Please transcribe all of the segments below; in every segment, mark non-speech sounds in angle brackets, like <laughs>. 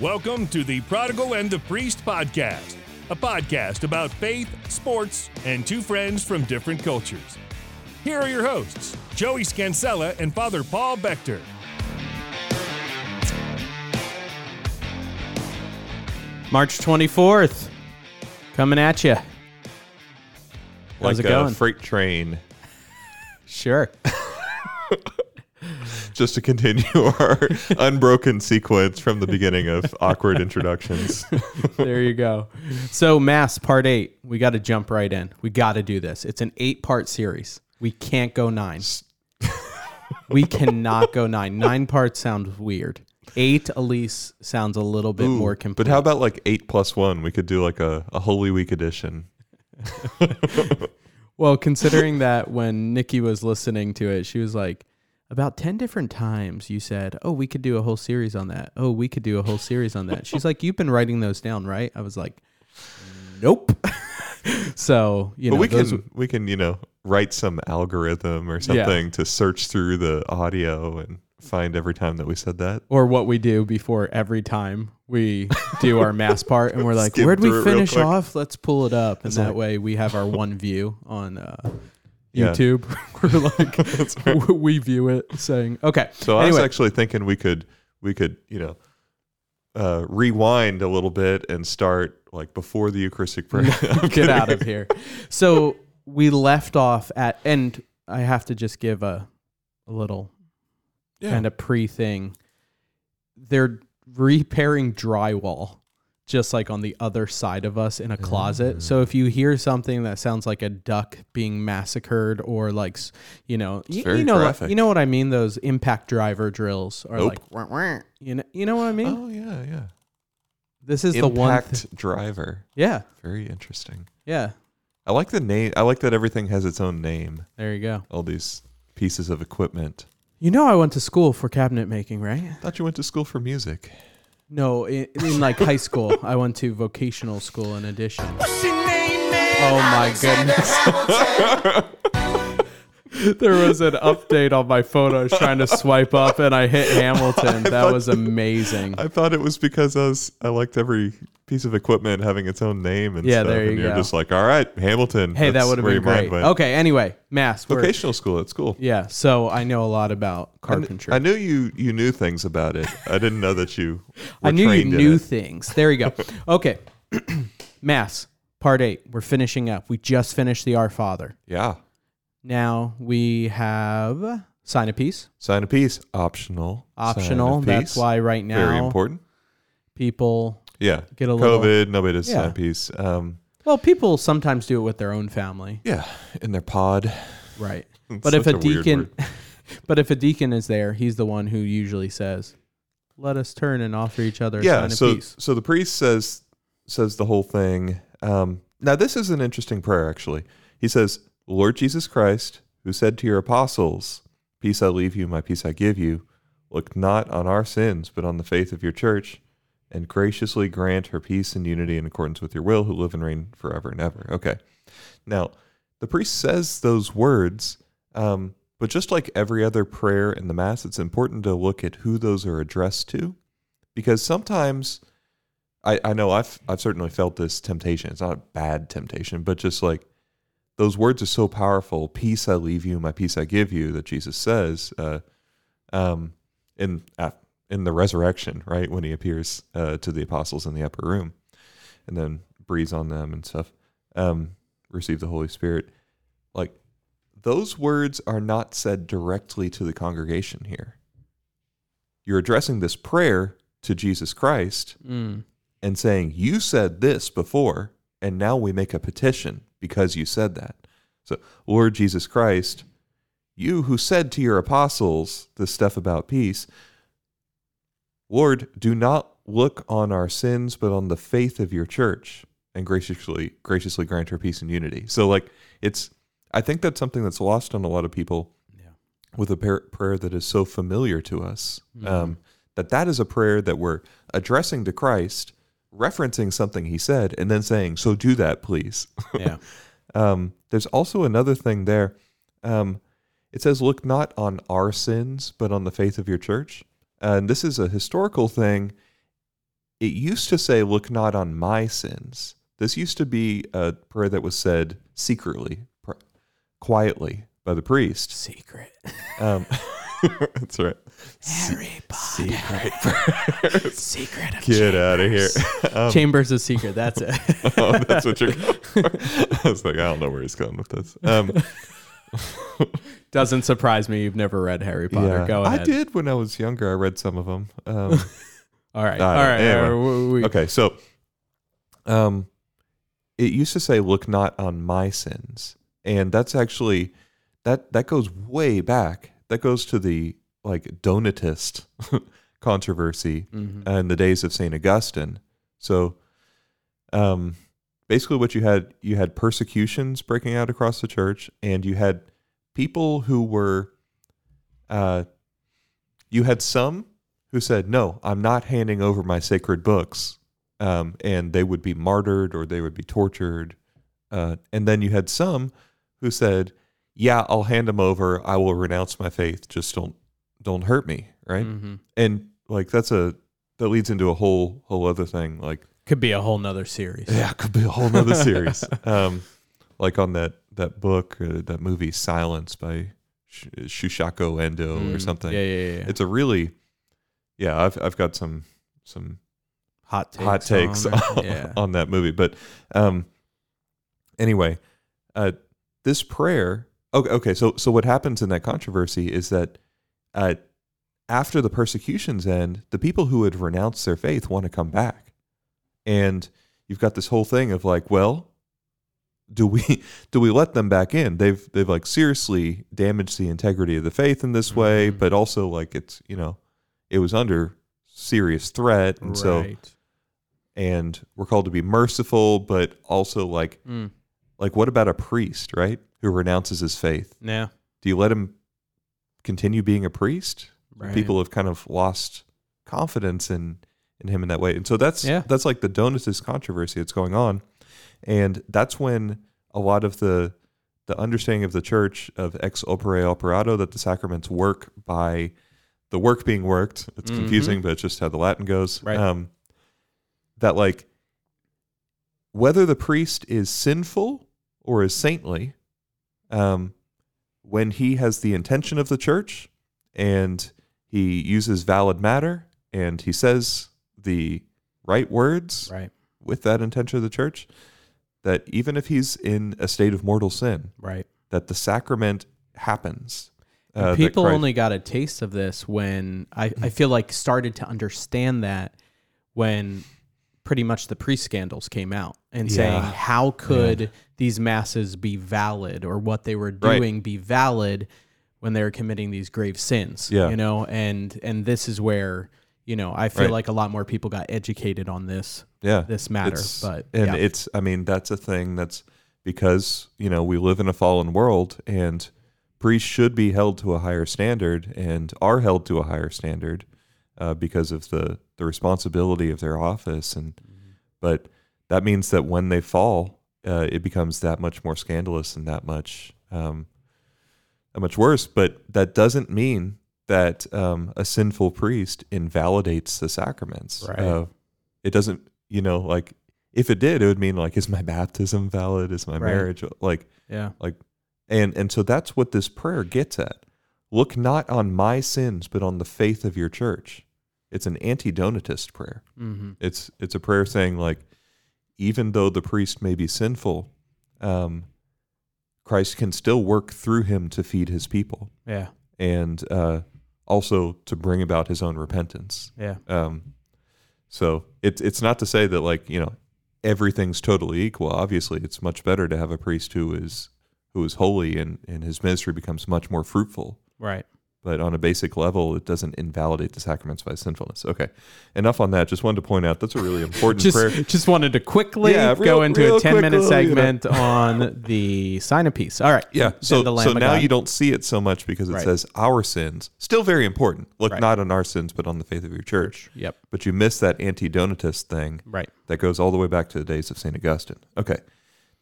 Welcome to the Prodigal and the Priest podcast, a podcast about faith, sports, and two friends from different cultures. Here are your hosts, Joey Scansella and Father Paul Bechter. March 24th, coming at you. How's like it a going? freight train. Sure. <laughs> Just to continue <laughs> our unbroken sequence from the beginning of awkward <laughs> introductions. there you go. So, Mass Part 8, we got to jump right in. We got to do this. It's an eight part series. We can't go nine. <laughs> we cannot go nine. Nine parts sounds weird. Eight, least, sounds a little bit more complete. But how about like eight plus one? We could do like a, a Holy Week edition. Well, considering that when Nikki was listening to it, she was like, about 10 different times you said, Oh, we could do a whole series on that. Oh, we could do a whole series on that. She's like, You've been writing those down, right? I was like, Nope. <laughs> so, you but know, we can we can, you know, write some algorithm or something to search through the audio and find every time that we said that. or what we do before every time we do our mass part, and we're <laughs> like, Where'd we through it real finish off? Let's pull it up. And that like- way we have our one view on uh, Yeah. YouTube. <laughs> we're like, <laughs> we view it saying, Okay. So I was actually thinking we could we could, you know, uh, rewind a little bit and start like before the Eucharistic prayer. <laughs> Get kidding. out of here. So we left off at, and I have to just give a, a little Yeah. kind of pre thing. They're repairing drywall just like on the other side of us in a closet. So mm. if you hear something that sounds like a duck being massacred or like, you know, you, you know, graphic. you know what I mean? Those impact driver drills are Nope. like, "Wah, wah." you know, you know what I mean? Oh yeah, yeah. this is the one. Impact th- driver. yeah. Very interesting. Yeah. I like the name. I like that everything has its own name. There you go. All these pieces of equipment. You know, I went to school for cabinet making, right? I Thought you went to school for music. No, in, in like high school, I went to vocational school in addition. Oh my goodness. <laughs> <laughs> there was an update on my phone. I was trying to swipe up and I hit Hamilton. That was amazing. I thought it was because I was I liked every piece of equipment having its own name and Yeah, stuff. there you and you're go. just like, all right, Hamilton. Hey, that would have been great. Okay, anyway, mass. Vocational school at school. Yeah, so I know a lot about I kn- carpentry. I knew you you knew things about it. I didn't know that you. <laughs> I knew you knew things. There you go. <laughs> Okay. <clears throat> Mass, part eight. We're finishing up. We just finished the Our Father. Yeah. Now we have sign a peace. Sign a peace. Optional. Sign a Optional. That's peace. why right now Very important. people Yeah. get a little. COVID. Nobody does Yeah. sign a peace. Um. Well, people sometimes do it with their own family, Yeah. In their pod. right? <laughs> It's But if such a weird deacon, word. <laughs> but if a deacon is there, he's the one who usually says, "Let us turn and offer each other a yeah sign so of peace." so the priest says says the whole thing um now this is an interesting prayer actually he says lord jesus christ who said to your apostles peace i leave you my peace i give you look not on our sins but on the faith of your church and graciously grant her peace and unity in accordance with your will who live and reign forever and ever okay now the priest says those words um but just like every other prayer in the mass it's important to look at who those are addressed to because sometimes I, I know I've I've certainly felt this temptation. It's not a bad temptation, but just like those words are so powerful. Peace I leave you, my peace I give you. That Jesus says, uh, um, in uh, in the resurrection, right when he appears uh, to the apostles in the upper room, and then breathes on them and stuff. Um, receive the Holy Spirit. Like those words are not said directly to the congregation here. You're addressing this prayer to Jesus Christ Mm. and saying, You said this before, and now we make a petition because you said that. So, Lord Jesus Christ, you who said to your apostles this stuff about peace, Lord, do not look on our sins, but on the faith of your church, and graciously graciously grant her peace and unity. So, like, it's I think that's something that's lost on a lot of people Yeah. with a prayer that is so familiar to us. Mhm. Um, that that is a prayer that we're addressing to Christ, referencing something He said, and then saying, "So do that, please." <laughs> Yeah. Um, there's also another thing there. Um, it says, "Look not on our sins, but on the faith of your church." And this is a historical thing it used to say, Look not on my sins. This used to be a prayer that was said secretly, pr- quietly by the priest. Secret. Um, <laughs> that's right. Harry Potter. Secret. Secret of Get out of here. Um, Chambers of Secret. That's it. <laughs> oh, that's what you're going. I was like, I don't know where he's going with this. Um, <laughs> Doesn't surprise me. You've never read Harry Potter. yeah, Go ahead. I did when I was younger. I read some of them. Um, <laughs> All right. I All don't- right. anyway. all right, we- we- okay, so um, it used to say, "Look not on my sins," and that's actually that that goes way back. That goes to the like Donatist <laughs> controversy Mhm. in the days of Saint Augustine. So, um, basically, what you had you had persecutions breaking out across the church, and you had people who were, uh, you had some who said, "No, I'm not handing over my sacred books," um, and they would be martyred or they would be tortured. Uh, and then you had some who said, "Yeah, I'll hand them over. I will renounce my faith. Just don't don't hurt me." Right? Mhm. and like that's a that leads into a whole whole other thing like Could be a whole nother series. yeah could be a whole nother <laughs> series um like on that that book uh, that movie silence by Sh- Shusaku Endo or Mm, something Yeah, yeah, yeah. it's a really yeah i've i've got some some hot takes. hot takes on, <laughs> on, yeah. on that movie but um anyway uh this prayer okay okay so so what happens in that controversy is that uh after the persecutions end the people who had renounced their faith want to come back. And you've got this whole thing of like well do we <laughs> do we let them back in? They've they've like seriously damaged the integrity of the faith in this way Mhm. but also like it's you know it was under serious threat. And so and we're called to be merciful but also like Mm. like what about a priest right who renounces his faith Yeah. do you let him continue being a priest Right. people have kind of lost confidence in in him in that way and so that's Yeah. that's like the donatist controversy that's going on and that's when a lot of the the understanding of the church of ex opere operato that the sacraments work by the work being worked it's Mhm. confusing but it's just how the latin goes Right. um that like whether the priest is sinful or is saintly um when he has the intention of the church and he uses valid matter and he says the right words Right. with that intention of the church that even if he's in a state of mortal sin Right. that the sacrament happens uh, people Christ- only got a taste of this when I, I feel like started to understand that when pretty much the priest scandals came out and saying how could these masses be valid or what they were Right. doing be valid when they were committing these grave sins Yeah. you know and and this is where you know i feel Right. like a lot more people got educated on this yeah this matter It's- but and yeah. it's i mean that's a thing that's because you know we live in a fallen world and priests should be held to a higher standard and are held to a higher standard uh, because of the the responsibility of their office and Mm-hmm. but that means that when they fall uh, it becomes that much more scandalous and that much um, that much worse but that doesn't mean that um, a sinful priest invalidates the sacraments Right. uh, it doesn't you know like if it did it would mean like is my baptism valid is my Right. marriage like yeah Like, and and so that's what this prayer gets at look not on my sins but on the faith of your church it's an anti-donatist prayer. Hmm it's it's a prayer saying like even though the priest may be sinful um christ can still work through him to feed his people. Yeah. And uh also to bring about his own repentance. Yeah. Um, so it's it's not to say that like you know everything's totally equal. Obviously, it's much better to have a priest who is who is holy and and his ministry becomes much more fruitful. right But on a basic level, it doesn't invalidate the sacraments by sinfulness. Okay, enough on that. Just wanted to point out that's a really important <laughs> just prayer. just wanted to quickly Yeah, go into a 10 minute quickly, you know. segment on the sign of peace. All right. Yeah. So so now God. you don't see it so much because it Right. says our sins. Still very important. Look Right. not on our sins, but on the faith of your church. Yep. But you miss that anti-donatist thing Right. that goes all the way back to the days of St. Augustine. Okay.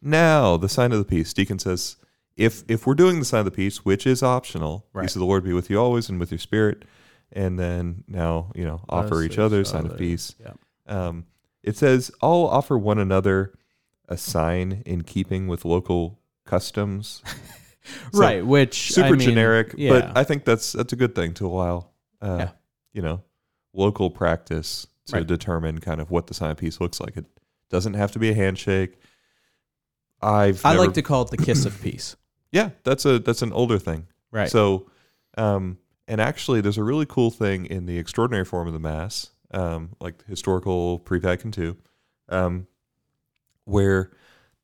Now, the sign of the peace. Deacon says, if if we're doing the sign of the peace, which is optional, Right. peace of the Lord be with you always and with your spirit, and then now, you know, offer each other sign of peace. Yep. Um, it says, "All offer one another a sign in keeping with local customs." <laughs> So, right, which super I mean, generic, Yeah, but I think that's that's a good thing to allow, uh, Yeah. you know, local practice to Right. determine kind of what the sign of peace looks like. It doesn't have to be a handshake. I've I never- like to call it the kiss of peace. Yeah, that's a that's an older thing. Right. So, um, and actually, there's a really cool thing in the extraordinary form of the Mass, um, like historical pre-Vatican II, um, where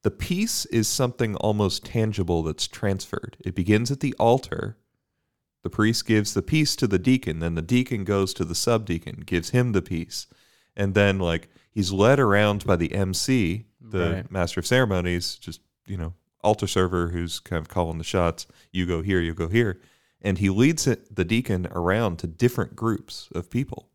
the peace is something almost tangible that's transferred. It begins at the altar. The priest gives the peace to the deacon, then the deacon goes to the subdeacon, gives him the peace, and then like he's led around by the MC, the Right. master of ceremonies, just you know altar server who's kind of calling the shots. You go here, you go here, and he leads it, the deacon around to different groups of people,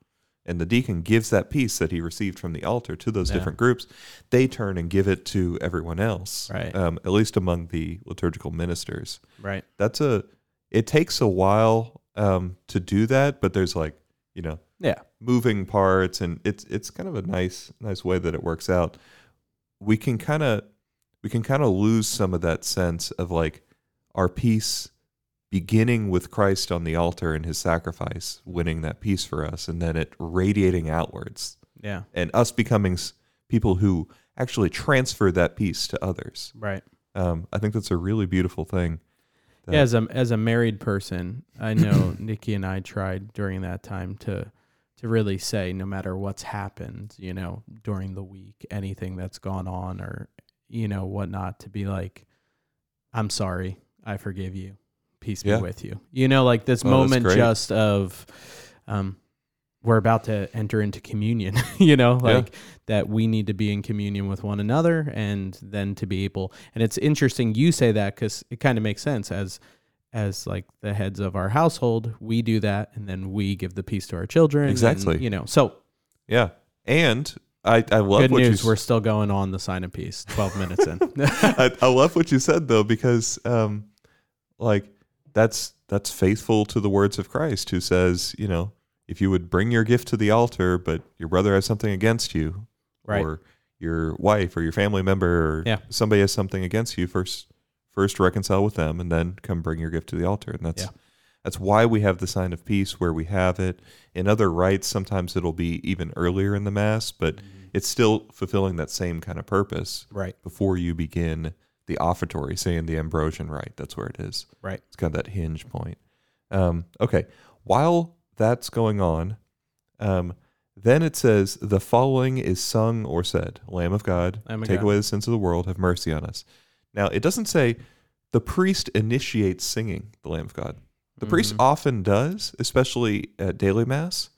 and the deacon gives that peace that he received from the altar to those Yeah. different groups. They turn and give it to everyone else, Right. Um, at least among the liturgical ministers right. that's a it takes a while um to do that but there's like you know Yeah. moving parts and it's it's kind of a nice nice way that it works out we can kind of we can kind of lose some of that sense of like our peace beginning with Christ on the altar and his sacrifice winning that peace for us and then it radiating outwards Yeah. and us becoming people who actually transfer that peace to others Right. um i think that's a really beautiful thing Yeah, as a as a married person, I know <coughs> Nikki and I tried during that time to to really say no matter what's happened, you know, during the week, anything that's gone on or you know whatnot, to be like, I'm sorry, I forgive you, peace Yeah. be with you. You know, like this Oh, moment just of, um, we're about to enter into communion. <laughs> you know, Yeah. like that we need to be in communion with one another and then to be able and it's interesting you say that because it kind of makes sense as as like the heads of our household we do that and then we give the peace to our children and, Exactly. you know so Yeah, and I I love good what news you we're still going on the sign of peace 12 minutes in <laughs> I, I love what you said though because um like that's that's faithful to the words of Christ who says you know if you would bring your gift to the altar but your brother has something against you Right. or your wife or your family member or Yeah. somebody has something against you first first reconcile with them and then come bring your gift to the altar and that's Yeah. That's why we have the sign of peace where we have it in other rites sometimes it'll be even earlier in the mass but it's still fulfilling that same kind of purpose right before you begin the offertory, say in the Ambrosian rite. That's where it is. right It's got that hinge point. Um, okay. While that's going on, um, then it says, The following is sung or said Lamb of God, Lamb of take God. away the sins of the world, have mercy on us. Now, it doesn't say the priest initiates singing the Lamb of God. The priest Mhm. often does, especially at daily mass.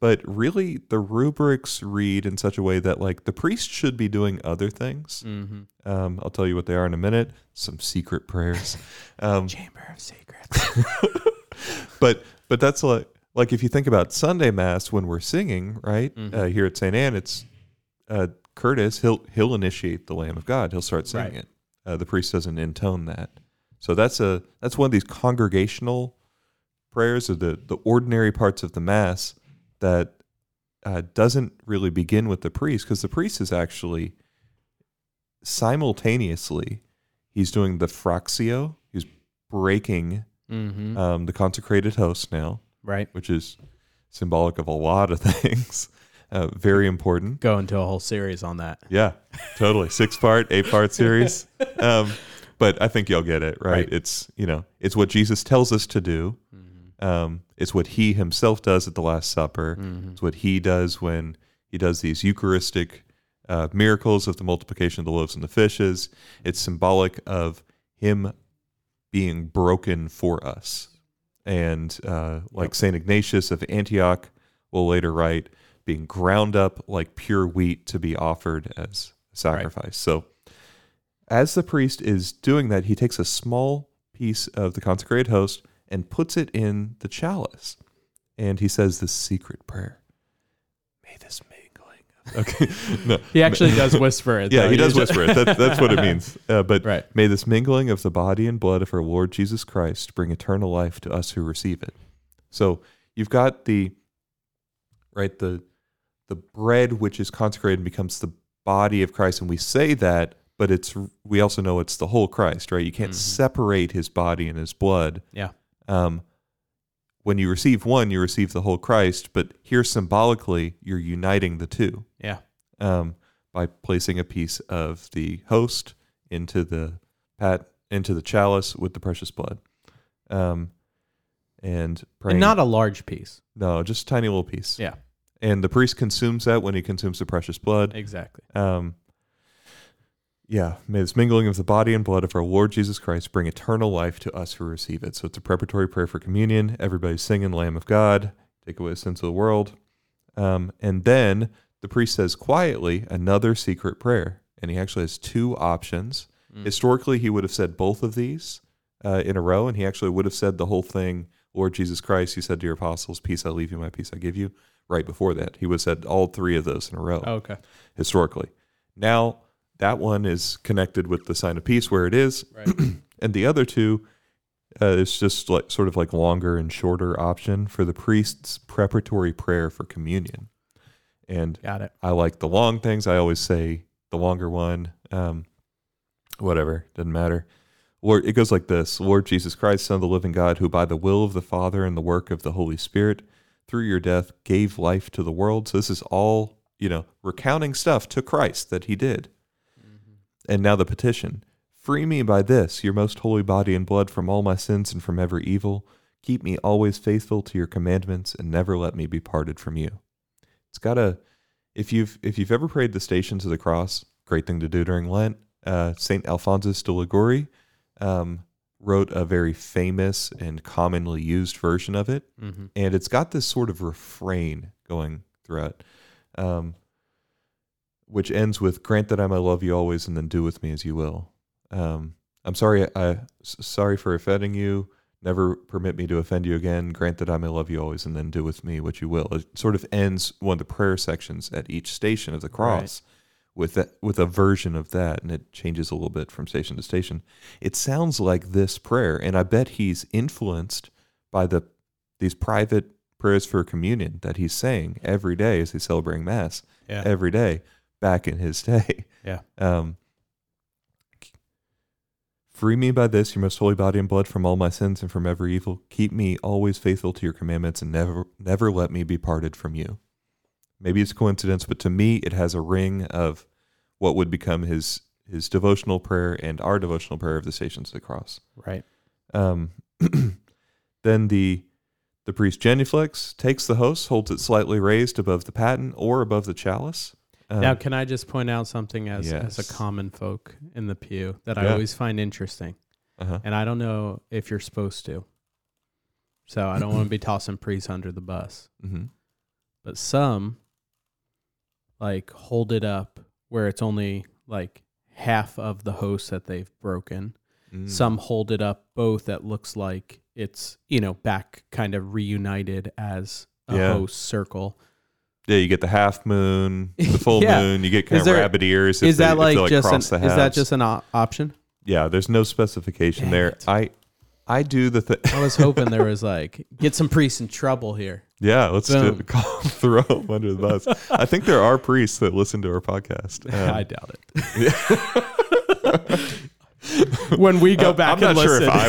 But really, the rubrics read in such a way that, like, the priest should be doing other things. mm-hmm. Um, I'll tell you what they are in a minute. Some secret prayers. <laughs> Um, chamber of secrets <laughs> but but that's like like if you think about Sunday Mass when we're singing, right? Mhm. Uh, here at St. Anne, it's uh, Curtis. He'll he'll initiate the Lamb of God. He'll start singing Right. it. Uh, the priest doesn't intone that. So that's a that's one of these congregational prayers or the the ordinary parts of the Mass that uh, doesn't really begin with the priest because the priest is actually simultaneously he's doing the fractio. He's breaking mm-hmm. um, the consecrated host now, right which is symbolic of a lot of <laughs> things. Uh, very important. go into a whole series on that Yeah, totally. Six part, eight part series. <laughs> Um, but I think you'll get it, right? Right. It's you know, it's what Jesus tells us to do. Um, it's what he himself does at the Last Supper. Mm-hmm. It's what he does when he does these Eucharistic uh, miracles of the multiplication of the loaves and the fishes. It's symbolic of him being broken for us. And uh, like Yep. St. Ignatius of Antioch will later write, being ground up like pure wheat to be offered as a sacrifice. So as the priest is doing that, he takes a small piece of the consecrated host and puts it in the chalice. And he says this secret prayer. May this mingling. <laughs> Okay. no. he actually does whisper it Yeah, though. he does whisper it. That, that's what it <laughs> means. Uh, but right may this mingling of the body and blood of our Lord Jesus Christ bring eternal life to us who receive it. So you've got the right the the bread which is consecrated becomes the body of Christ, and we say that, but it's we also know it's the whole Christ, right? You can't Mhm. separate his body and his blood. Yeah. Um, when you receive one, you receive the whole Christ, but here symbolically, you're uniting the two Yeah. um, by placing a piece of the host into the pat into the chalice with the precious blood, um, and praying. And not a large piece. no, just a tiny little piece. Yeah. And the priest consumes that when he consumes the precious blood. Exactly. Um, yeah, may this mingling of the body and blood of our Lord Jesus Christ bring eternal life to us who receive it. So it's a preparatory prayer for communion. Everybody's singing Lamb of God, take away the sins of the world. Um, and then the priest says quietly another secret prayer. And he actually has two options. Mm. Historically, he would have said both of these uh, in a row, and he actually would have said the whole thing, Lord Jesus Christ, you said to your apostles, Peace I leave you, my peace I give you, right before that. He would have said all three of those in a row Oh, okay. historically. Now that one is connected with the sign of peace where it is, Right. <clears throat> and the other two uh, is just like sort of like longer and shorter option for the priest's preparatory prayer for communion. And Got it. I like the long things. I always say the longer one. Um, whatever, doesn't matter. Lord, it goes like this: Lord Jesus Christ, Son of the living God, who by the will of the Father and the work of the Holy Spirit, through your death, gave life to the world. So this is all you know, recounting stuff to Christ that He did. And now the petition: Free me by this, your most holy body and blood, from all my sins and from every evil. Keep me always faithful to your commandments, and never let me be parted from you. It's got a if you've if you've ever prayed the Stations of the Cross, great thing to do during Lent. Uh, Saint Alphonsus de Liguori um, wrote a very famous and commonly used version of it, Mm-hmm. and it's got this sort of refrain going throughout, um, which ends with "Grant that I may love you always, and then do with me as you will." Um, I'm sorry, I sorry for offending you. Never permit me to offend you again. Grant that I may love you always, and then do with me what you will. It sort of ends one of the prayer sections at each station of the cross with that with a version of that, and it changes a little bit from station to station. It sounds like this prayer, and I bet he's influenced by the these private prayers for communion that he's saying every day as he's celebrating mass Yeah. every day back in his day. Yeah. Um, Free me by this, your most holy body and blood, from all my sins and from every evil. Keep me always faithful to your commandments, and never, never let me be parted from you. Maybe it's coincidence, but to me, it has a ring of what would become his his devotional prayer and our devotional prayer of the Stations of the Cross. Right. Um, <clears throat> then the the priest genuflects, takes the host, holds it slightly raised above the paten or above the chalice. Um, now, can I just point out something as as a common folk in the pew that I always find interesting, uh-huh. and I don't know if you're supposed to. So I don't want to be <laughs> tossing priests under the bus, hmm but some like hold it up where it's only like half of the host that they've broken. Mm. Some hold it up both that looks like it's, you know, back kind of reunited as a Yeah. host circle. Yeah, you get the half moon, the <laughs> full Yeah. moon. You get kind Is of there- rabbit ears. if Is they- that if like just an, cross the is that halves. just an op- option? yeah? There's no specification Dang there. it. I I do the thing. I was hoping there was <laughs> like get some priests in trouble here. Yeah, let's do Boom. it. <laughs> Call, throw 'em under the bus. I think there are priests that listen to our podcast. Um, I doubt it. when we go back I'm not and sure listen. if I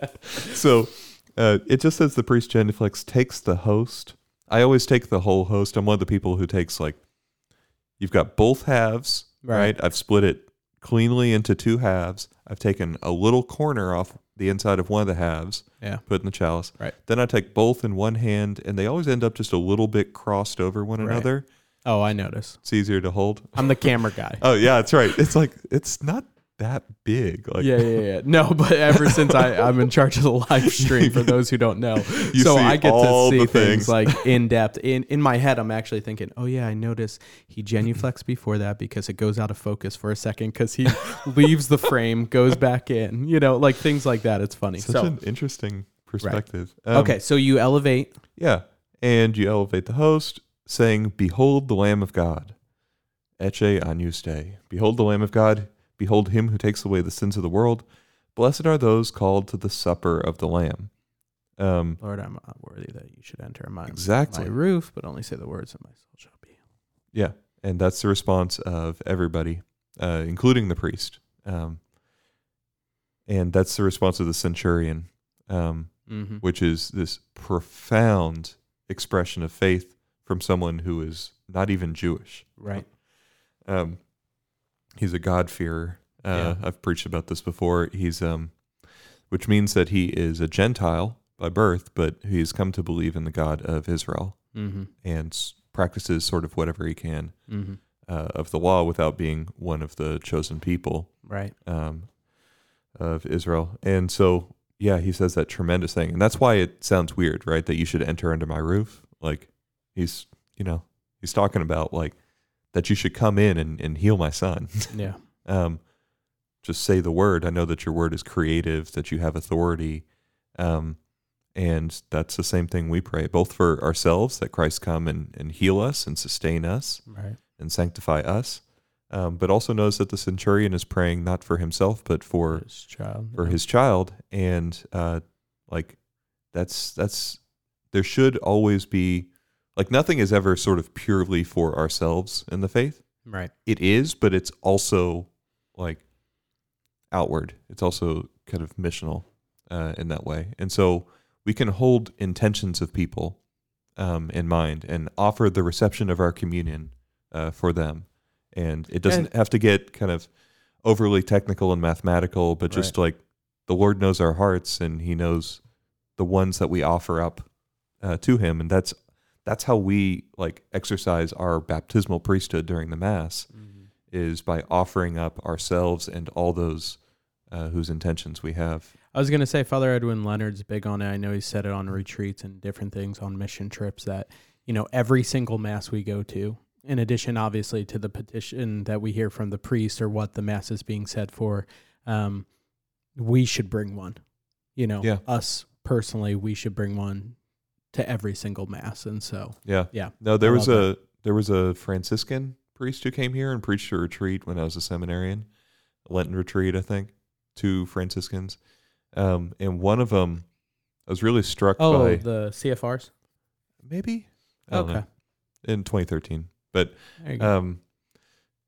would. so uh, it just says the priest genuflects takes the host. I always take the whole host. I'm one of the people who takes like you've got both halves, Right. right? I've split it cleanly into two halves. I've taken a little corner off the inside of one of the halves, yeah. put in the chalice. Right. Then I take both in one hand, and they always end up just a little bit crossed over one Right. another. Oh, I notice. It's easier to hold. I'm the <laughs> camera guy. Oh yeah, that's right. It's like it's not that big. Like yeah, yeah, yeah. No, <laughs> but ever since I, I'm in charge of the live stream, for <laughs> those who don't know, You so I get to see things. things. like <laughs> in depth. In in my head, I'm actually thinking, oh yeah, I noticed he genuflects before that because it goes out of focus for a second because he leaves the frame, goes back in. You know, like things like that. It's funny. such so an interesting perspective. Um, okay, so you elevate. Yeah. And you elevate the host, saying, Behold the Lamb of God. Ecce Agnus Dei. Behold the Lamb of God. Behold him who takes away the sins of the world. Blessed are those called to the supper of the Lamb. Um, Lord, I'm not worthy that you should enter my, Exactly. my roof, but only say the words and my soul shall be. healed. yeah, and that's the response of everybody, uh, including the priest. Um, and that's the response of the centurion, um, Mm-hmm. which is this profound expression of faith from someone who is not even Jewish. Right. <laughs> Um, he's a God-fearer. Uh, Yeah. I've preached about this before. He's um, which means that he is a Gentile by birth, but he's come to believe in the God of Israel Mm-hmm. and practices sort of whatever he can Mm-hmm. uh, of the law without being one of the chosen people Right. um, of Israel. And so, yeah, he says that tremendous thing, and that's why it sounds weird, right? That you should enter under my roof. Like he's, you know, he's talking about like that you should come in and, and heal my son. <laughs> Yeah. um, just say the word. I know that your word is creative, that you have authority. Um, and that's the same thing we pray, both for ourselves, that Christ come and, and heal us and sustain us Right. and sanctify us. Um, but also knows that the centurion is praying not for himself, but for his child. for yeah. his child. And uh, like that's that's there should always be like nothing is ever sort of purely for ourselves in the faith Right. it is, but it's also like outward. It's also kind of missional uh, in that way. And so we can hold intentions of people um, in mind and offer the reception of our communion uh, for them. And it doesn't And- have to get kind of overly technical and mathematical, but just like the Lord knows our hearts and He knows the ones that we offer up uh, to Him, and that's that's how we like exercise our baptismal priesthood during the Mass Mm-hmm. is by offering up ourselves and all those uh, whose intentions we have. I was gonna say Father Edwin Leonard's big on it. I know he said it on retreats and different things on mission trips that you know every single mass we go to, in addition obviously to the petition that we hear from the priest or what the mass is being said for, um, we should bring one. You know, Yeah. us personally, we should bring one to every single mass, and so Yeah. yeah, No, there I was a there was a Franciscan priest who came here and preached a retreat when I was a seminarian, a Lenten retreat, I think, two Franciscans, um, and one of them, I was really struck oh by the CFRs. maybe I don't Okay, know, in 2013, but there you go. um,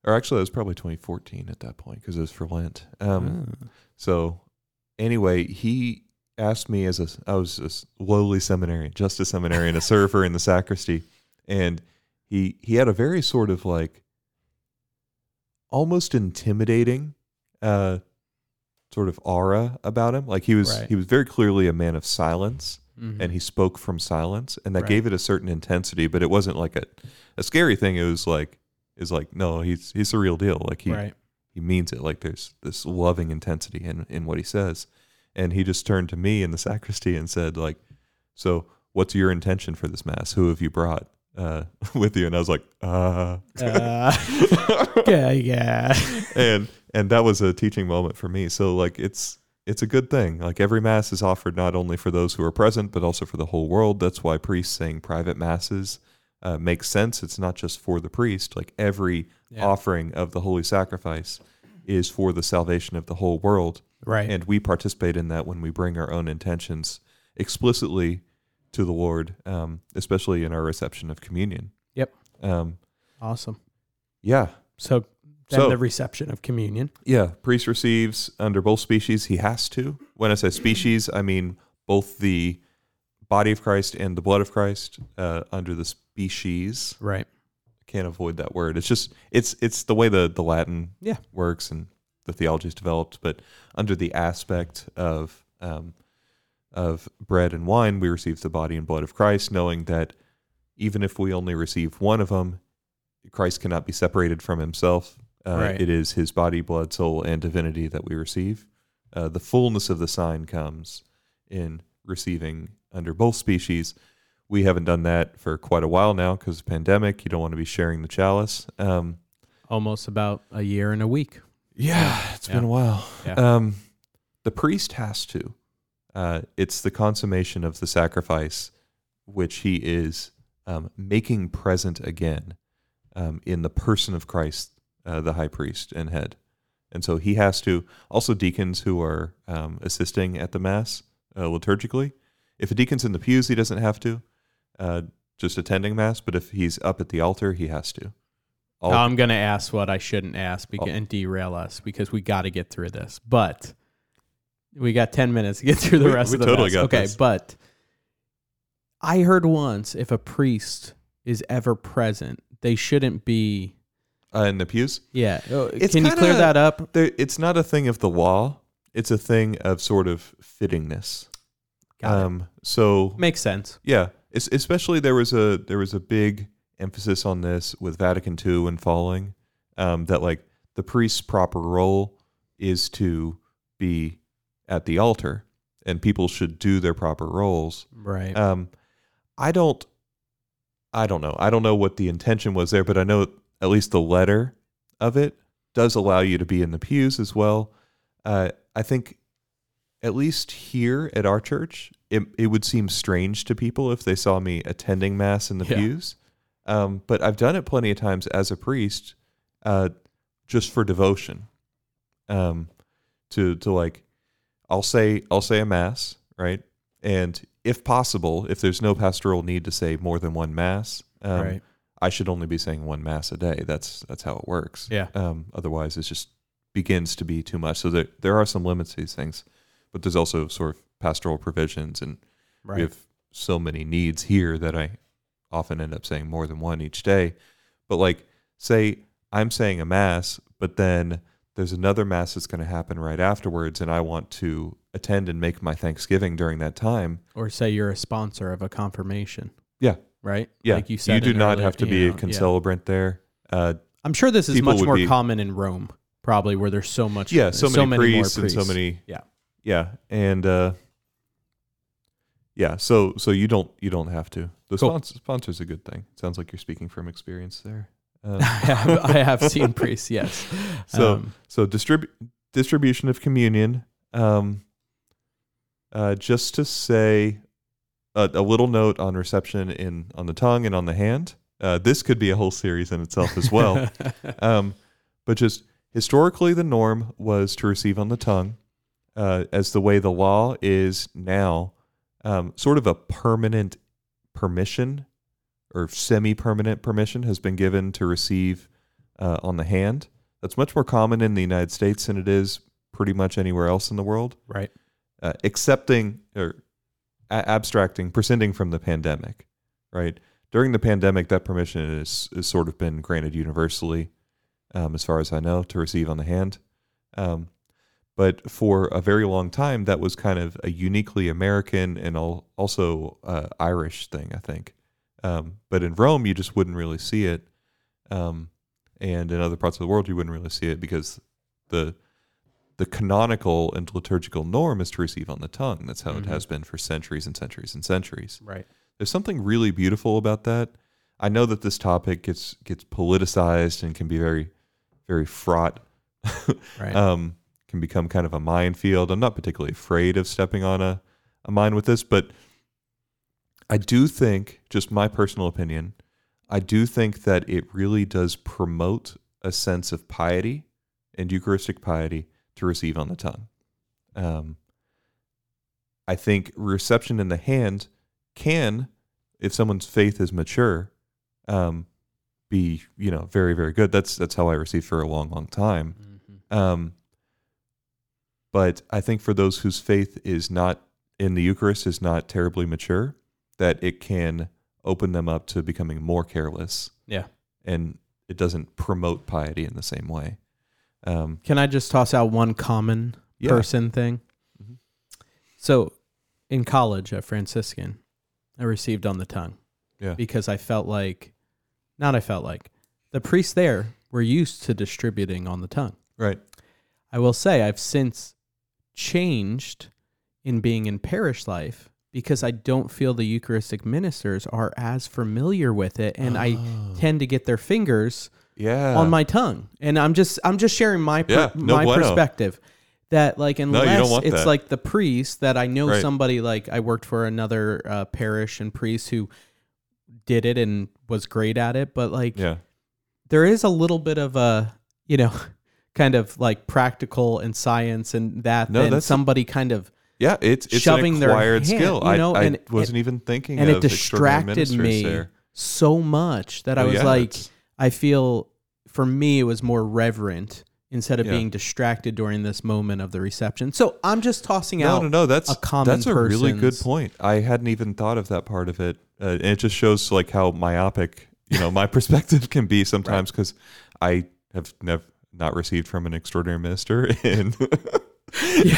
or actually it was probably 2014 at that point because it was for Lent. Um, Ah. So anyway, he asked me as a I was a lowly seminarian, just a seminarian, a server in the sacristy, and he he had a very sort of like almost intimidating uh sort of aura about him. Like he was Right. he was very clearly a man of silence Mhm. and he spoke from silence and that Right. gave it a certain intensity, but it wasn't like a a scary thing. It was like is like no, he's he's the real deal. Like he right. he means it. Like there's this loving intensity in, in what he says. And he just turned to me in the sacristy and said, like, so what's your intention for this mass? Who have you brought uh, <laughs> with you? And I was like, uh, Uh, <laughs> yeah, yeah. and and that was a teaching moment for me. So like it's it's a good thing. Like every mass is offered not only for those who are present, but also for the whole world. That's why priests saying private masses uh, makes sense. It's not just for the priest. Like every Yeah. offering of the holy sacrifice is for the salvation of the whole world. Right. And we participate in that when we bring our own intentions explicitly to the Lord, um, especially in our reception of communion. Yep. Um, awesome. yeah. So then So- the reception of communion. Yeah. Priest receives under both species. He has to. When I say species, I mean both the body of Christ and the blood of Christ uh, under the species. Right. Can't avoid that word. It's just it's it's the way the the Latin Yeah. works and the theology is developed. But under the aspect of um, of bread and wine, we receive the body and blood of Christ, knowing that even if we only receive one of them, Christ cannot be separated from Himself. Uh, Right. It is His body, blood, soul, and divinity that we receive. Uh, the fullness of the sign comes in receiving under both species. We haven't done that for quite a while now because of the pandemic. You don't want to be sharing the chalice. Um, Almost about a year and a week. Yeah, it's Yeah. been a while. Yeah. Um, the priest has to. Uh, it's the consummation of the sacrifice, which he is um, making present again um, in the person of Christ, uh, the high priest and head. And so he has to. Also, deacons who are um, assisting at the mass uh, liturgically, If a deacon's in the pews, he doesn't have to, uh, just attending mass. But if he's up at the altar, he has to. All- I'm gonna ask what I shouldn't ask beca- Oh. and derail us because we got to get through this. But we got ten minutes to get through the We- rest we of the totally mess. got okay, this. but I heard once if a priest is ever present, they shouldn't be. uh, in the pews, Yeah, Oh, It's can you clear kinda- that up? there, it's not a thing of the law. It's a thing of sort of fittingness. Got it. Um, so Makes sense. Yeah, es- especially there was a there was a big emphasis on this with Vatican II and following um, that like the priest's proper role is to be at the altar and people should do their proper roles. Right. Um, I don't I don't know. I don't know what the intention was there, but I know at least the letter of it does allow you to be in the pews as well. Uh, I think at least here at our church, it, it would seem strange to people if they saw me attending mass in the Yeah. pews. Um, but I've done it plenty of times as a priest, uh, just for devotion. Um, to to like, I'll say I'll say a mass, right? And if possible, if there's no pastoral need to say more than one mass, um, right. I should only be saying one mass a day. That's that's how it works. Yeah. Um, otherwise, it just begins to be too much. So there there are some limits to these things, but there's also sort of pastoral provisions, and we have so many needs here that I often end up saying more than one each day. But like, say I'm saying a mass, but then there's another mass that's going to happen right afterwards, and I want to attend and make my Thanksgiving during that time. Or say you're a sponsor of a confirmation. Yeah. Right. Yeah, Like you said. you do not earlier- have to be you a know, yeah. concelebrant there. Uh, I'm sure this is much more be- common in Rome, probably where there's so much. yeah, so, many, more priests, and so many. Yeah. yeah, and uh, yeah, so so you don't you don't have to. The Cool. sponsor, sponsor's a good thing. Sounds like you're speaking from experience there. <laughs> Um, I, have, I have seen <laughs> priests. Yes. So- Um, so distrib- distribution of communion. Um, uh, just to say a, a little note on reception in on the tongue and on the hand. Uh, this could be a whole series in itself as well. <laughs> um, but just historically, the norm was to receive on the tongue, uh, as the way the law is now, um, sort of a permanent permission or semi-permanent permission has been given to receive uh, on the hand. That's much more common in the United States than it is pretty much anywhere else in the world, right. uh, accepting or a- abstracting, prescinding from the pandemic, right? During the pandemic, that permission is, is sort of been granted universally, um, as far as I know, to receive on the hand. Um, but for a very long time, that was kind of a uniquely American and also uh, Irish thing, I think. Um, but in Rome, you just wouldn't really see it. Um, and in other parts of the world, you wouldn't really see it because the the canonical and liturgical norm is to receive on the tongue. That's how Mhm. it has been for centuries and centuries and centuries. Right. There's something really beautiful about that. I know that this topic gets gets politicized and can be very, very fraught. <laughs> Right. um, can become kind of a minefield. I'm not particularly afraid of stepping on a, a mine with this, but I do think, just my personal opinion, I do think that it really does promote a sense of piety and Eucharistic piety to receive on the tongue. Um, I think reception in the hand can, if someone's faith is mature, um, be you know very very good. That's that's how I received for a long long time. Mhm. Um, but I think for those whose faith is not in the Eucharist is not terribly mature, that it can open them up to becoming more careless. Yeah. And it doesn't promote piety in the same way. Um, Can I just toss out one common yeah. person thing? Mhm. So, in college at Franciscan, I received on the tongue Yeah. because I felt like, not I felt like, the priests there were used to distributing on the tongue. Right. I will say I've since changed in being in parish life because I don't feel the Eucharistic ministers are as familiar with it, and I Oh. tend to get their fingers yeah. on my tongue. And I'm just I'm just sharing my per, Yeah, no my bueno. perspective that like unless want it's that. like the priest that I know Right. somebody like I worked for another uh, parish and priest who did it and was great at it, but like yeah. there is a little bit of a you know kind of like practical and science and that No, that's- somebody kind of Yeah, it's it's Shoving an their hand, skill. you know, I, I and- wasn't even thinking and of it distracted me there. so much that I Oh, was yeah, like, it's- I feel for me it was more reverent instead of Yeah. being distracted during this moment of the reception. So I'm just tossing No, out. no, no. That's a common that's a really good point. I hadn't even thought of that part of it, uh, and it just shows like how myopic you know my <laughs> perspective can be sometimes because I have never not received from an extraordinary minister <laughs> in <laughs>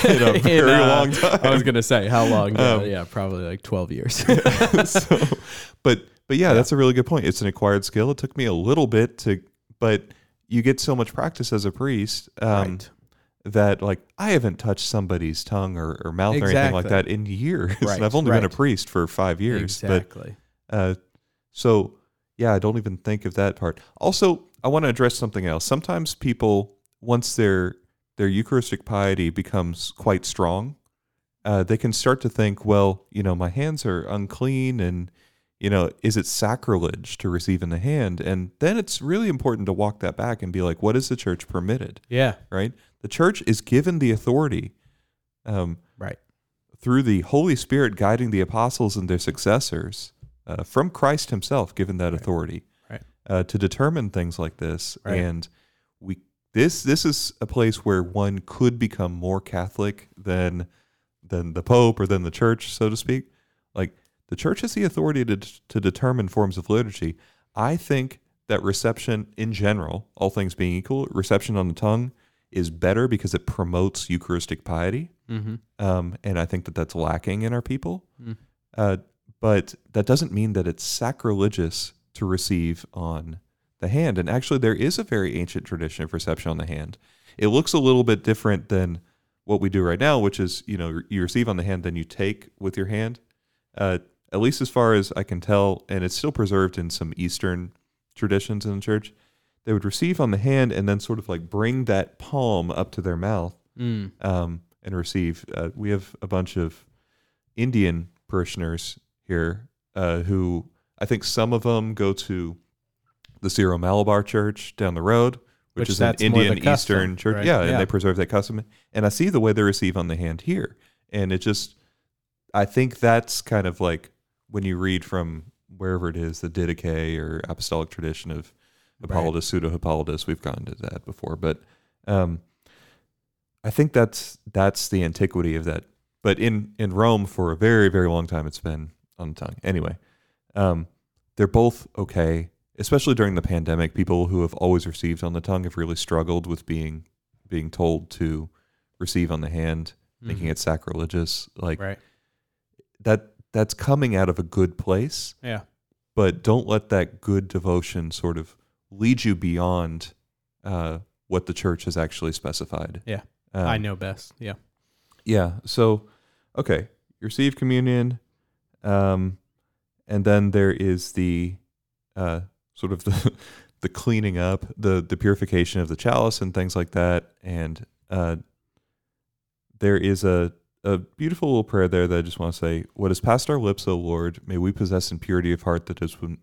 in a very uh, long time. I was gonna say how long? Yeah, Um, yeah, probably like 12 years. <laughs> so, but but yeah, that's a really good point. It's an acquired skill. It took me a little bit to, but you get so much practice as a priest um, Right. that like I haven't touched somebody's tongue or, or mouth or anything like that in years. Right, And I've only been a priest for five years, exactly. but uh, so yeah, I don't even think of that part. Also, I want to address something else. Sometimes people, once their their Eucharistic piety becomes quite strong, uh, they can start to think, well, you know, my hands are unclean, and you know, is it sacrilege to receive in the hand? And then it's really important to walk that back and be like, what is the church permitted? yeah. Right? The church is given the authority. Um, Right. through the Holy Spirit guiding the apostles and their successors uh, from Christ Himself, given that authority Right. Uh, to determine things like this. Right. And we this this is a place where one could become more Catholic than than the Pope or than the Church, so to speak. Like the Church has the authority to to determine forms of liturgy. I think that reception in general, all things being equal, reception on the tongue is better because it promotes Eucharistic piety Mm-hmm. um, and I think that that's lacking in our people. Mm. Uh, but that doesn't mean that it's sacrilegious to receive on the hand. And actually, there is a very ancient tradition of reception on the hand. It looks a little bit different than what we do right now, which is you know you receive on the hand, then you take with your hand. Uh, at least as far as I can tell, and it's still preserved in some Eastern traditions in the church. They would receive on the hand and then sort of like bring that palm up to their mouth Mm. um, and receive. Uh, we have a bunch of Indian parishioners here uh, who I think some of them go to the Syro Malabar Church down the road, which, Which is an that's more the Indian custom, Eastern church. right? Yeah, and they preserve that custom. And I see the way they receive on the hand here, and it just, I think that's kind of like when you read from wherever it is, the Didache or Apostolic tradition of Hippolytus, pseudo Hippolytus. We've gotten to that before, but um, I think that's that's the antiquity of that. But in in Rome, for a very very long time, it's been on the tongue. Anyway, um, they're both okay. Especially during the pandemic, people who have always received on the tongue have really struggled with being being told to receive on the hand, making it sacrilegious. Like Mm-hmm. Right. that that's coming out of a good place Yeah. but don't let that good devotion sort of lead you beyond uh, what the church has actually specified. Yeah. Um, I know best. Yeah. Yeah. So, okay, you receive communion, um, and then there is the uh, sort of <laughs> the the cleaning up, the the purification of the chalice and things like that, and uh, there is a a beautiful little prayer there that I just want to say: "What has passed our lips, O Lord, may we possess in purity of heart that has been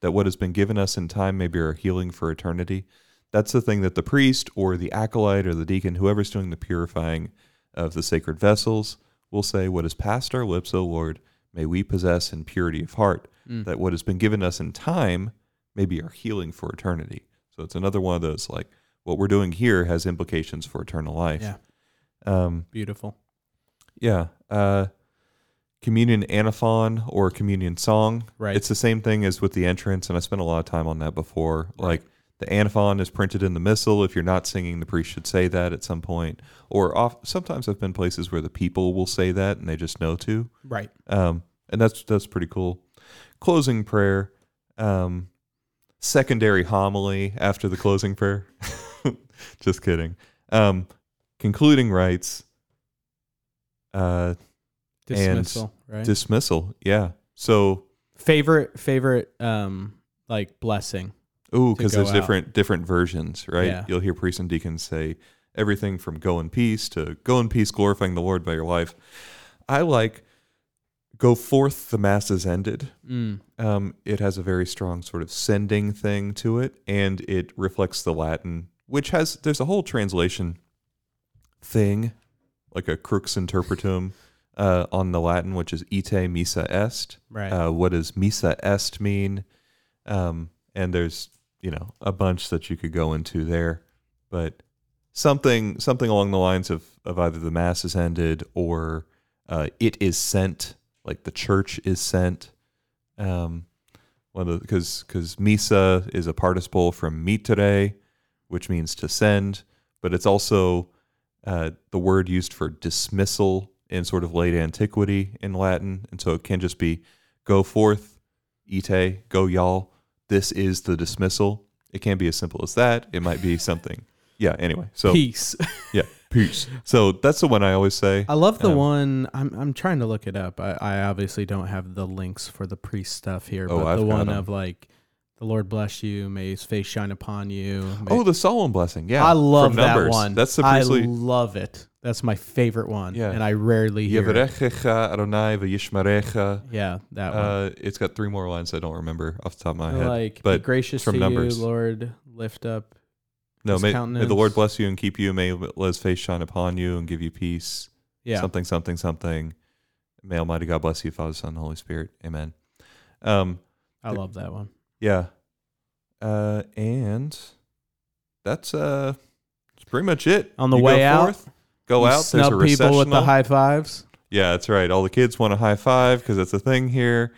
that what has been given us in time may be our healing for eternity." That's the thing that the priest or the acolyte or the deacon, whoever's doing the purifying of the sacred vessels, will say, What has passed our lips, O Lord, may we possess in purity of heart, Mm. that what has been given us in time may be our healing for eternity. So it's another one of those like, what we're doing here has implications for eternal life. Yeah. Um, Beautiful. yeah. Uh, communion antiphon or communion song. Right. It's the same thing as with the entrance, and I spent a lot of time on that before. Like the antiphon is printed in the missal. If you're not singing, the priest should say that at some point. Or off, sometimes I've been places where the people will say that and they just know to. Right. Um, and that's that's pretty cool. Closing prayer, um, secondary homily after the closing prayer. <laughs> Just kidding. Um, concluding rites, uh, Dismissal. right. dismissal. Yeah. So, favorite favorite um like blessing. Ooh, because there's out. different different versions, right? Yeah. You'll hear priests and deacons say everything from "Go in peace" to "Go in peace, glorifying the Lord by your life." I like "Go forth, the mass is ended." Mm. um, it has a very strong sort of sending thing to it, and it reflects the Latin, which has there's a whole translation thing, like a crux interpretum, uh, on the Latin, which is ite missa est. Right. Uh, what does missa est mean? Um, and there's you know a bunch that you could go into there, but something something along the lines of of either the mass is ended or uh, it is sent, like the church is sent. Um, one of because because missa is a participle from mittere, which means to send, but it's also uh, the word used for dismissal in sort of late antiquity in Latin, and so it can just be go forth, ite, go y'all. This is the dismissal. It can't be as simple as that. It might be something. Yeah. Anyway, so Peace. <laughs> yeah, peace. So that's the one I always say. I love the Um, one. I'm I'm trying to look it up. I, I obviously don't have the links for the priest stuff here, Oh, but I've the got one 'em. of like, the Lord bless you, may His face shine upon you. may- Oh, the solemn blessing. Yeah, I love from that one. That's the priestly. I love it. That's my favorite one. Yeah. and I rarely hear. it. Adonai v'yishmarecha. Yeah, that one. Uh, it's got three more lines I don't remember off the top of my head. like, but be gracious from to Numbers. you, Lord. Lift up. no, may, may the. Lord bless you and keep you. May his face shine upon you and give you peace. Yeah, Something, something, something. May Almighty God bless you, Father, Son, and Holy Spirit. Amen. Um, I love that one. yeah. Uh, and that's uh, that's pretty much it. On the You way out, forth, go out. There's a snub people with the high fives. Yeah, that's right. All the kids want a high five because that's a thing here.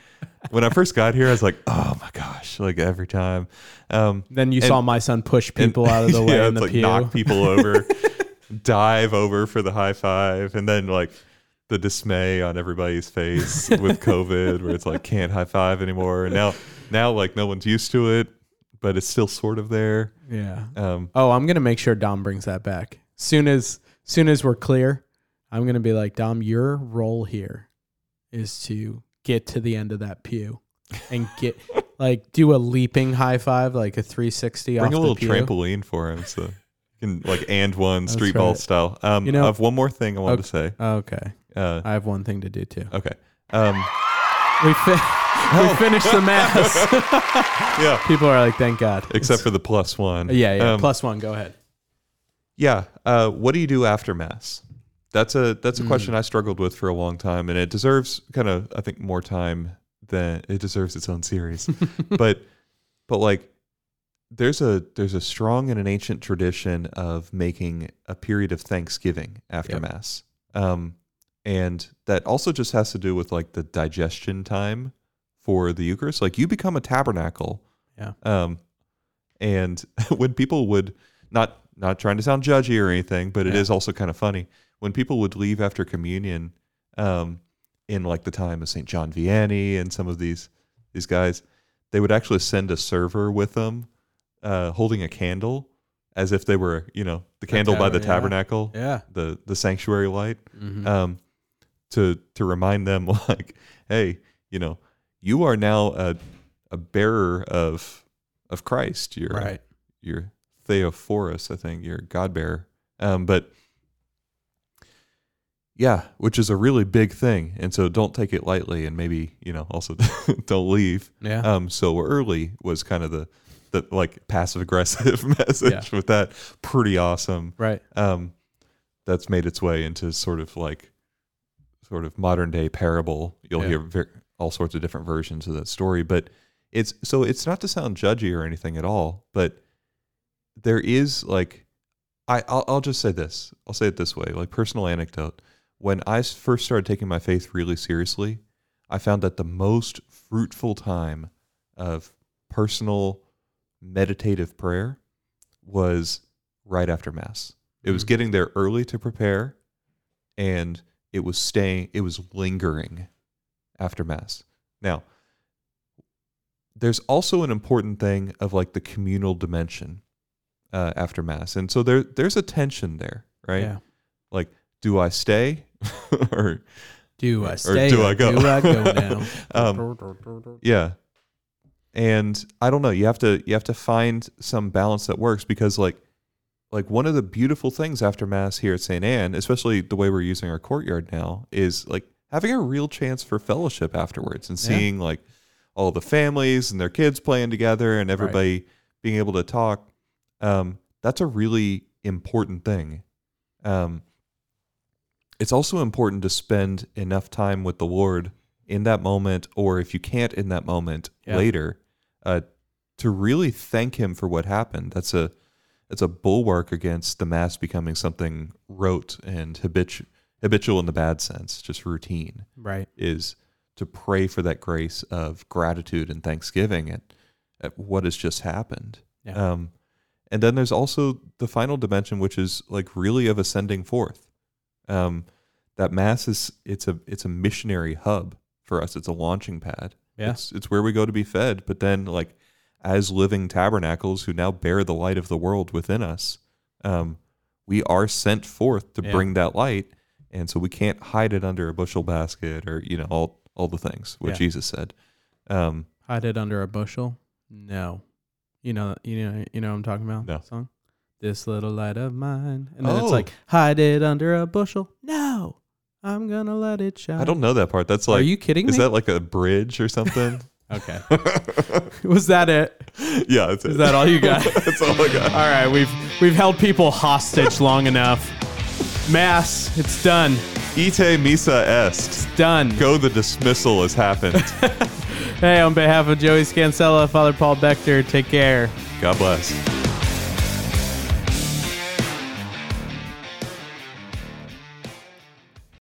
When I first got here, I was like, <laughs> "Oh my gosh!" Like every time. Um, Then you And- saw my son push and- people out of the <laughs> way yeah, in it's the like pew. knock people <laughs> over, dive over for the high five, and then like the dismay on everybody's face with COVID, where it's like can't high five anymore. And now, now like no one's used to it, but it's still sort of there. yeah. Um, Oh, I'm gonna make sure Dom brings that back. Soon as soon as we're clear, I'm gonna be like, Dom, your role here is to get to the end of that pew and get <laughs> like do a leaping high five, like a 360 off bring a the little pew. trampoline for him, so you can like and one That's street ball right. style. Um, You know- I have one more thing I wanted Okay. to say. Okay, Uh, I have one thing to do too. okay. Um, We fi- <laughs> we finished the mass. <laughs> yeah. People are like, thank God. Except for the plus one. yeah, yeah. Um, plus one. Go ahead. Yeah. Uh, what do you do after mass? That's a that's a Mm. question I struggled with for a long time, and it deserves kind of I think more time than it deserves its own series. <laughs> but but like there's a there's a strong and an ancient tradition of making a period of Thanksgiving after Yep. mass, um, and that also just has to do with like the digestion time for the Eucharist. Like you become a tabernacle Yeah. um, and <laughs> when people would not not trying to sound judgy or anything, but it Yeah. is also kind of funny when people would leave after communion, um, in like the time of Saint John Vianney and some of these these guys, they would actually send a server with them, uh, holding a candle, as if they were you know the candle by the yeah. tabernacle, Yeah. the the sanctuary light, Mhm. um, to to remind them <laughs> like, hey, you know, you are now a a bearer of of Christ. You're right. you're Theophorus, I think. You're God bearer. Um, but yeah, which is a really big thing, and so don't take it lightly, and maybe you know also <laughs> don't leave Yeah. um, so early was kind of the the like passive aggressive <laughs> message Yeah. with that. Pretty awesome right. um, that's made its way into sort of like sort of modern day parable. You'll Yeah. hear ver- all sorts of different versions of that story, but it's so it's not to sound judgy or anything at all, but there is like I I'll, I'll just say this. I'll say it this way, like personal anecdote. When I first started taking my faith really seriously, I found that the most fruitful time of personal meditative prayer was right after mass. It was Mhm. getting there early to prepare and it was staying it was lingering after mass. Now, there's also an important thing of like the communal dimension uh, after mass. And so there there's a tension there, right? Yeah. Like do I stay <laughs> or Do I or stay? do or I go? Do I go <laughs> now? um, yeah. And I don't know, you have to you have to find some balance that works because like like one of the beautiful things after mass here at St. Anne, especially the way we're using our courtyard now, is like having a real chance for fellowship afterwards and Yeah. seeing like all the families and their kids playing together and everybody being able to talk. Um, that's a really important thing. Um, it's also important to spend enough time with the Lord in that moment, or if you can't in that moment Yeah. later, uh, to really thank Him for what happened. That's a that's a bulwark against the mass becoming something rote and habitu- habitual in the bad sense, just routine. Right. Is to pray for that grace of gratitude and thanksgiving at, at what has just happened. Yeah. Um, and then there's also the final dimension, which is like really of ascending forth. Um, that mass is it's a it's a missionary hub for us. It's a launching pad. Yeah. It's it's where we go to be fed. But then like as living tabernacles who now bear the light of the world within us, um, we are sent forth to Yeah. bring that light. And so we can't hide it under a bushel basket or, you know, all all the things what Yeah. Jesus said. Um, Hide it under a bushel? No. You know, you know, you know what I'm talking about? No. Song. This little light of mine, and then Oh. it's like hide it under a bushel. No, I'm gonna let it shine. I don't know that part. That's like. Are you kidding is me? that like a bridge or something? <laughs> okay. <laughs> Was that it? yeah, that's Is it. that all you got? <laughs> that's all I got. all right, we've we've held people hostage long enough. Mass, it's done. Ite missa est. It's done. Go the dismissal has happened. Hey, on behalf of Joey Scansella, Father Paul Bechter, take care. God bless.